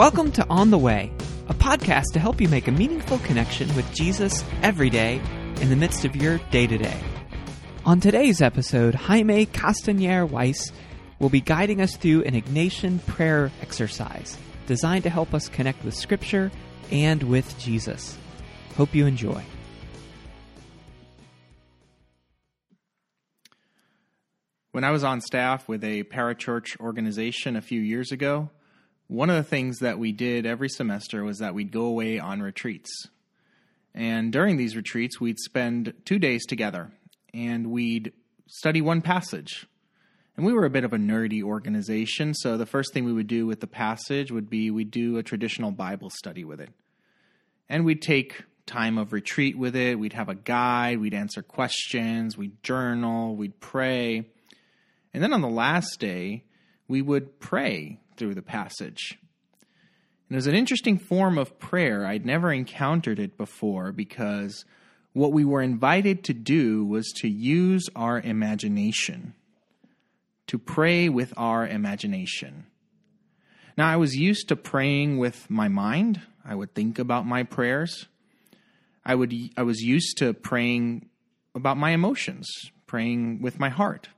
Welcome to On the Way, a podcast to help you make a meaningful connection with Jesus every day in the midst of your day to day. On today's episode, Jaime Castañer Weiss will be guiding us through an Ignatian prayer exercise designed to help us connect with Scripture and with Jesus. Hope you enjoy. When I was on staff with a parachurch organization a few years ago, one of the things that we did every semester was that we'd go away on retreats. And during these retreats, we'd spend two days together and we'd study one passage. And we were a bit of a nerdy organization, so the first thing we would do with the passage would be we'd do a traditional Bible study with it. And we'd take time of retreat with it, we'd have a guide, we'd answer questions, we'd journal, we'd pray. And then on the last day, we would pray through the passage. And it was an interesting form of prayer. I'd never encountered it before because what we were invited to do was to use our imagination, to pray with our imagination. Now, I was used to praying with my mind. I would think about my prayers. I would I was used to praying about my emotions, praying with my heart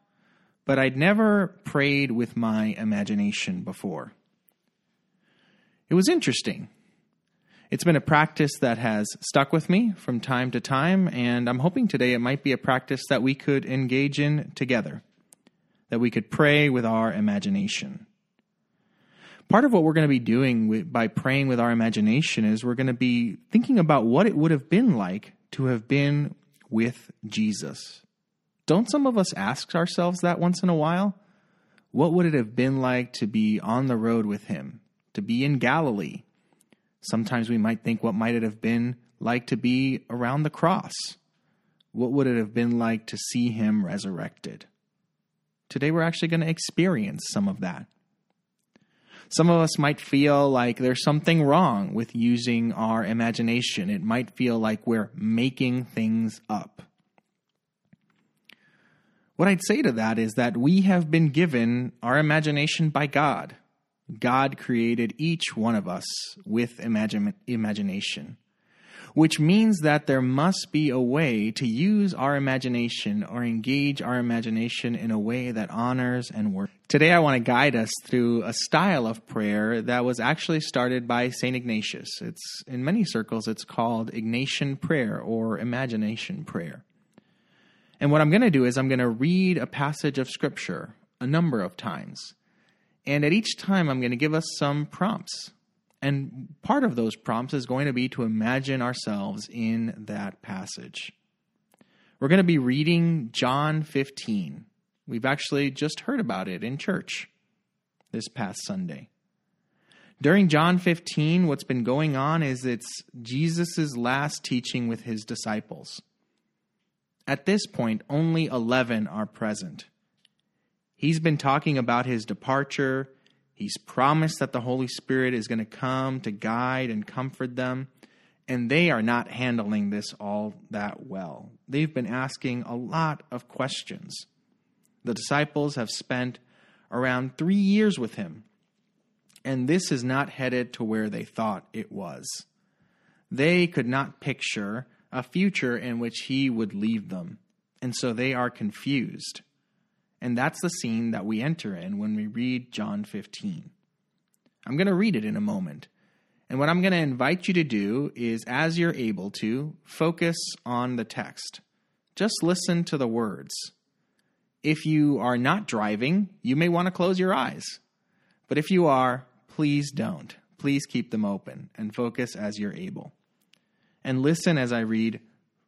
but I'd never prayed with my imagination before. It was interesting. It's been a practice that has stuck with me from time to time, and I'm hoping today it might be a practice that we could engage in together, that we could pray with our imagination. Part of what we're going to be doing by praying with our imagination is we're going to be thinking about what it would have been like to have been with Jesus. Don't some of us ask ourselves that once in a while? What would it have been like to be on the road with him, to be in Galilee? Sometimes we might think, what might it have been like to be around the cross? What would it have been like to see him resurrected? Today, we're actually going to experience some of that. Some of us might feel like there's something wrong with using our imagination. It might feel like we're making things up. What I'd say to that is that we have been given our imagination by God. God created each one of us with imagine, imagination, which means that there must be a way to use our imagination or engage our imagination in a way that honors and works. Today, I want to guide us through a style of prayer that was actually started by St. Ignatius. It's in many circles, it's called Ignatian prayer or imagination prayer. And what I'm going to do is I'm going to read a passage of Scripture a number of times. And at each time, I'm going to give us some prompts. And part of those prompts is going to be to imagine ourselves in that passage. We're going to be reading John 15. We've actually just heard about it in church this past Sunday. During John 15, what's been going on is it's Jesus' last teaching with his disciples. At this point, only 11 are present. He's been talking about his departure. He's promised that the Holy Spirit is going to come to guide and comfort them, and they are not handling this all that well. They've been asking a lot of questions. The disciples have spent around three years with him, and this is not headed to where they thought it was. They could not picture a future in which he would leave them. And so they are confused. And that's the scene that we enter in when we read John 15. I'm going to read it in a moment. And what I'm going to invite you to do is, as you're able to, focus on the text. Just listen to the words. If you are not driving, you may want to close your eyes. But if you are, please don't. Please keep them open and focus as you're able and listen as I read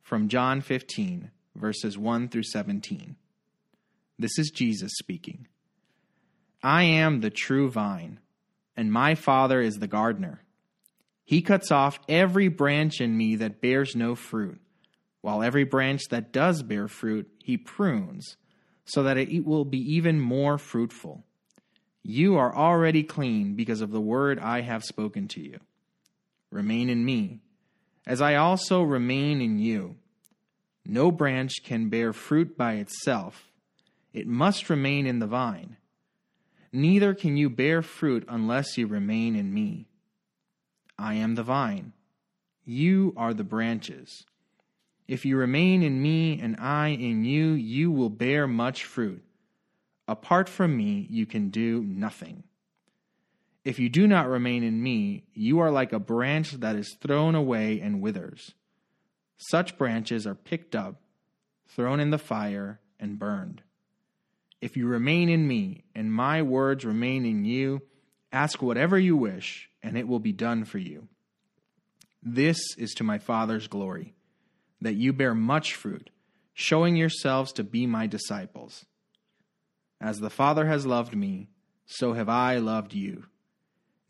from John 15, verses 1 through 17. This is Jesus speaking. I am the true vine, and my Father is the gardener. He cuts off every branch in me that bears no fruit, while every branch that does bear fruit, he prunes, so that it will be even more fruitful. You are already clean because of the word I have spoken to you. Remain in me as I also remain in you. No branch can bear fruit by itself, it must remain in the vine. Neither can you bear fruit unless you remain in me. I am the vine. You are the branches. If you remain in me and I in you, you will bear much fruit. Apart from me, you can do nothing. If you do not remain in me, you are like a branch that is thrown away and withers. Such branches are picked up, thrown in the fire, and burned. If you remain in me, and my words remain in you, ask whatever you wish, and it will be done for you. This is to my Father's glory, that you bear much fruit, showing yourselves to be my disciples. As the Father has loved me, so have I loved you.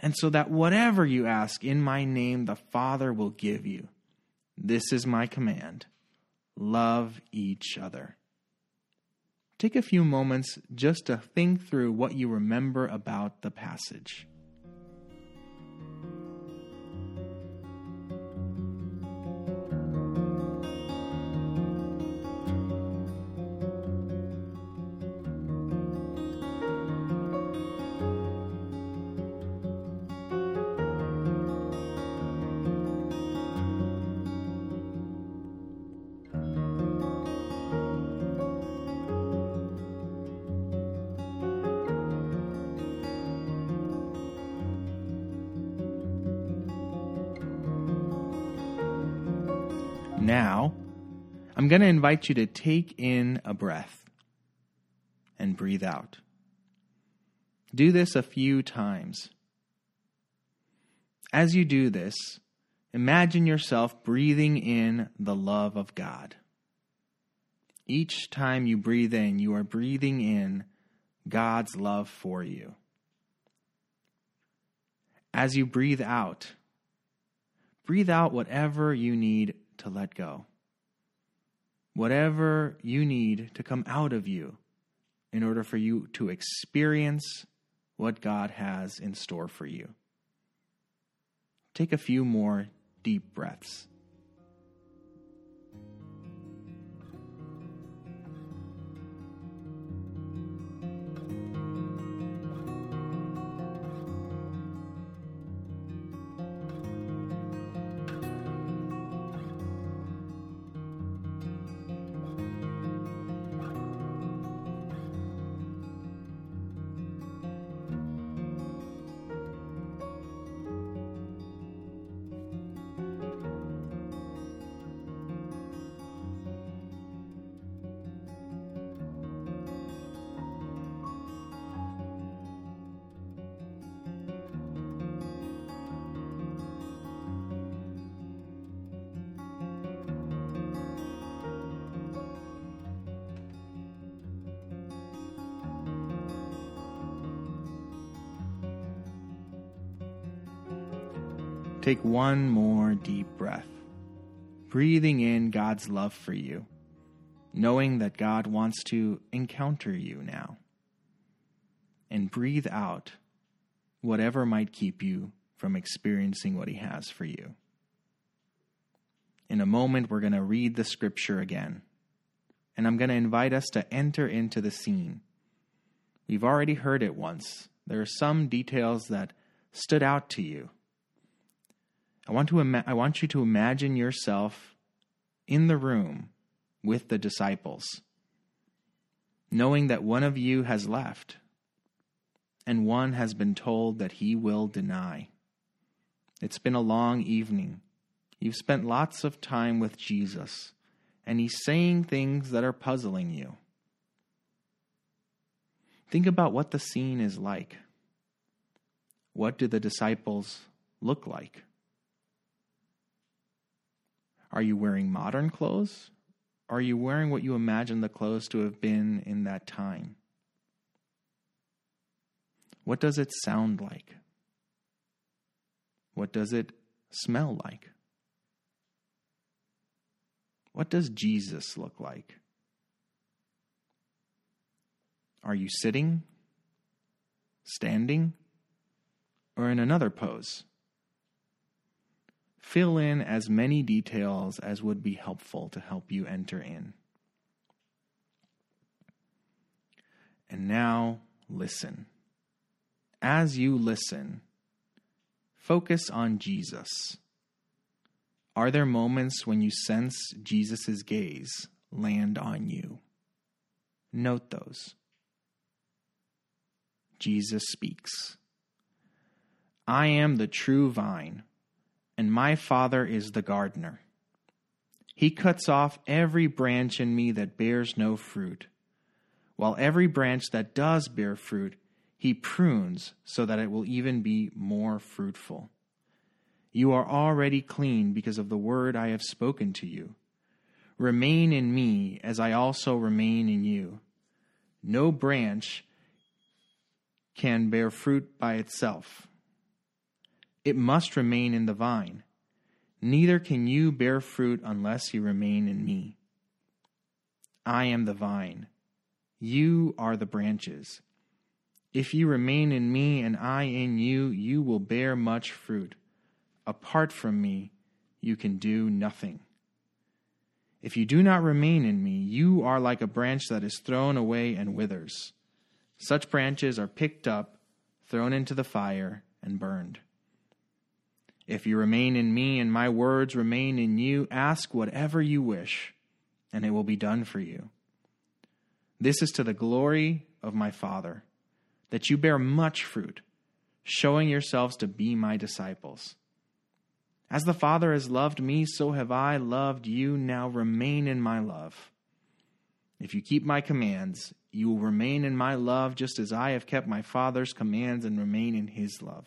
and so that whatever you ask in my name, the Father will give you. This is my command love each other. Take a few moments just to think through what you remember about the passage. Now, I'm going to invite you to take in a breath and breathe out. Do this a few times. As you do this, imagine yourself breathing in the love of God. Each time you breathe in, you are breathing in God's love for you. As you breathe out, breathe out whatever you need to let go. Whatever you need to come out of you in order for you to experience what God has in store for you. Take a few more deep breaths. Take one more deep breath, breathing in God's love for you, knowing that God wants to encounter you now. And breathe out whatever might keep you from experiencing what He has for you. In a moment, we're going to read the scripture again, and I'm going to invite us to enter into the scene. We've already heard it once. There are some details that stood out to you I want to ima- I want you to imagine yourself in the room with the disciples, knowing that one of you has left and one has been told that he will deny. It's been a long evening. You've spent lots of time with Jesus, and he's saying things that are puzzling you. Think about what the scene is like. What do the disciples look like? Are you wearing modern clothes? Are you wearing what you imagine the clothes to have been in that time? What does it sound like? What does it smell like? What does Jesus look like? Are you sitting, standing, or in another pose? Fill in as many details as would be helpful to help you enter in. And now listen. As you listen, focus on Jesus. Are there moments when you sense Jesus' gaze land on you? Note those. Jesus speaks I am the true vine, and my Father is the gardener. He cuts off every branch in me that bears no fruit, while every branch that does bear fruit, he prunes so that it will even be more fruitful. You are already clean because of the word I have spoken to you. Remain in me as I also remain in you. No branch can bear fruit by itself. It must remain in the vine. Neither can you bear fruit unless you remain in me. I am the vine. You are the branches. If you remain in me and I in you, you will bear much fruit. Apart from me, you can do nothing. If you do not remain in me, you are like a branch that is thrown away and withers. Such branches are picked up, thrown into the fire, and burned. If you remain in me and my words remain in you, ask whatever you wish, and it will be done for you. This is to the glory of my Father, that you bear much fruit, showing yourselves to be my disciples. As the Father has loved me, so have I loved you. Now remain in my love. If you keep my commands, you will remain in my love, just as I have kept my Father's commands and remain in his love.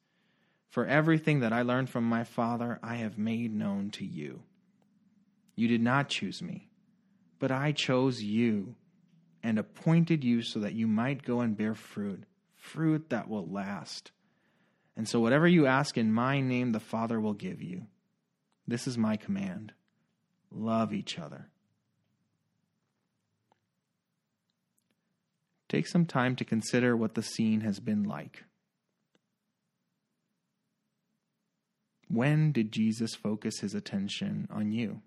For everything that I learned from my Father, I have made known to you. You did not choose me, but I chose you and appointed you so that you might go and bear fruit, fruit that will last. And so, whatever you ask in my name, the Father will give you. This is my command love each other. Take some time to consider what the scene has been like. When did Jesus focus his attention on you?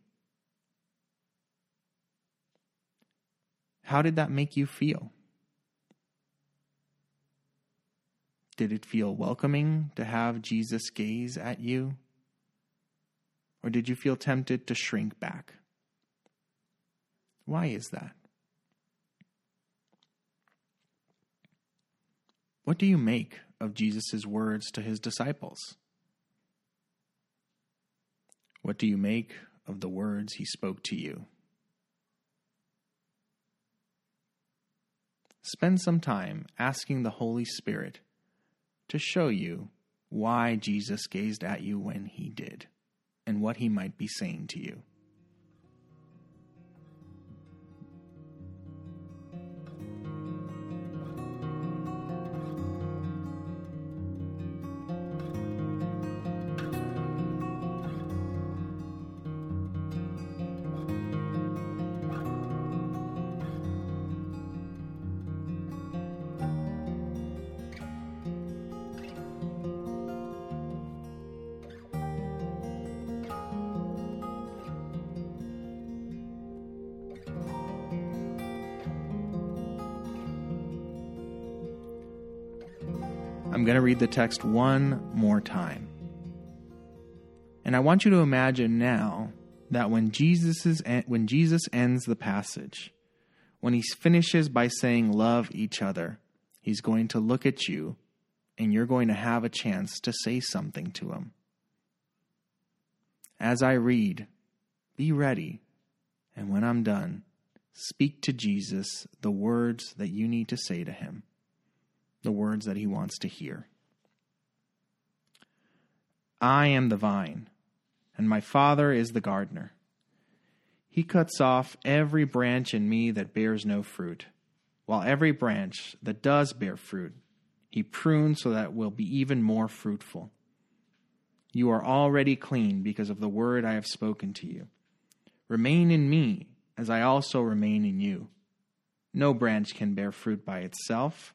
How did that make you feel? Did it feel welcoming to have Jesus gaze at you? Or did you feel tempted to shrink back? Why is that? What do you make of Jesus' words to his disciples? What do you make of the words he spoke to you? Spend some time asking the Holy Spirit to show you why Jesus gazed at you when he did and what he might be saying to you. I'm going to read the text one more time. And I want you to imagine now that when Jesus is when Jesus ends the passage, when he finishes by saying love each other, he's going to look at you and you're going to have a chance to say something to him. As I read, be ready, and when I'm done, speak to Jesus the words that you need to say to him, the words that he wants to hear. I am the vine, and my Father is the gardener. He cuts off every branch in me that bears no fruit, while every branch that does bear fruit, he prunes so that it will be even more fruitful. You are already clean because of the word I have spoken to you. Remain in me, as I also remain in you. No branch can bear fruit by itself,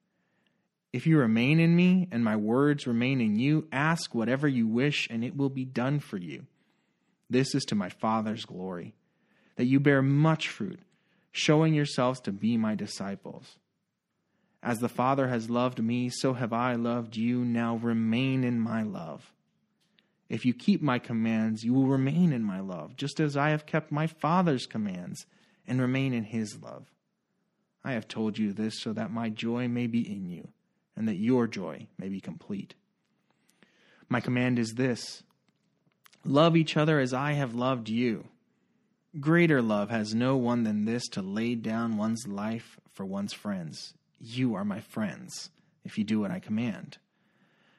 If you remain in me, and my words remain in you, ask whatever you wish, and it will be done for you. This is to my Father's glory, that you bear much fruit, showing yourselves to be my disciples. As the Father has loved me, so have I loved you. Now remain in my love. If you keep my commands, you will remain in my love, just as I have kept my Father's commands and remain in his love. I have told you this so that my joy may be in you, and that your joy may be complete. My command is this love each other as I have loved you. Greater love has no one than this to lay down one's life for one's friends. You are my friends, if you do what I command.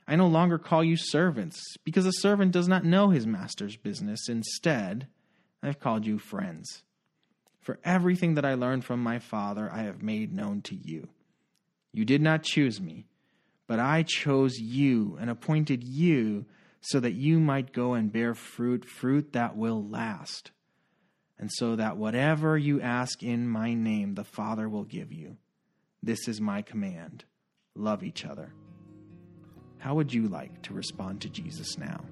I no longer call you servants, because a servant does not know his master's business. Instead, I have called you friends. For everything that I learned from my Father, I have made known to you. You did not choose me, but I chose you and appointed you so that you might go and bear fruit, fruit that will last. And so that whatever you ask in my name, the Father will give you. This is my command love each other. How would you like to respond to Jesus now?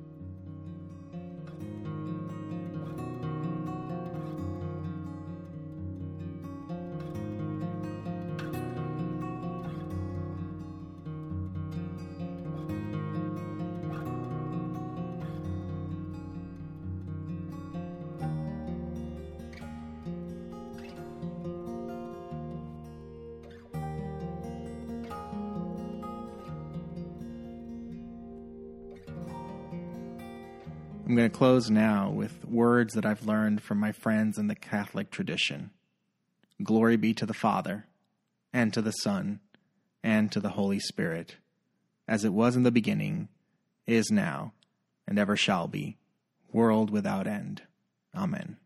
I'm going to close now with words that I've learned from my friends in the Catholic tradition. Glory be to the Father, and to the Son, and to the Holy Spirit, as it was in the beginning, is now, and ever shall be, world without end. Amen.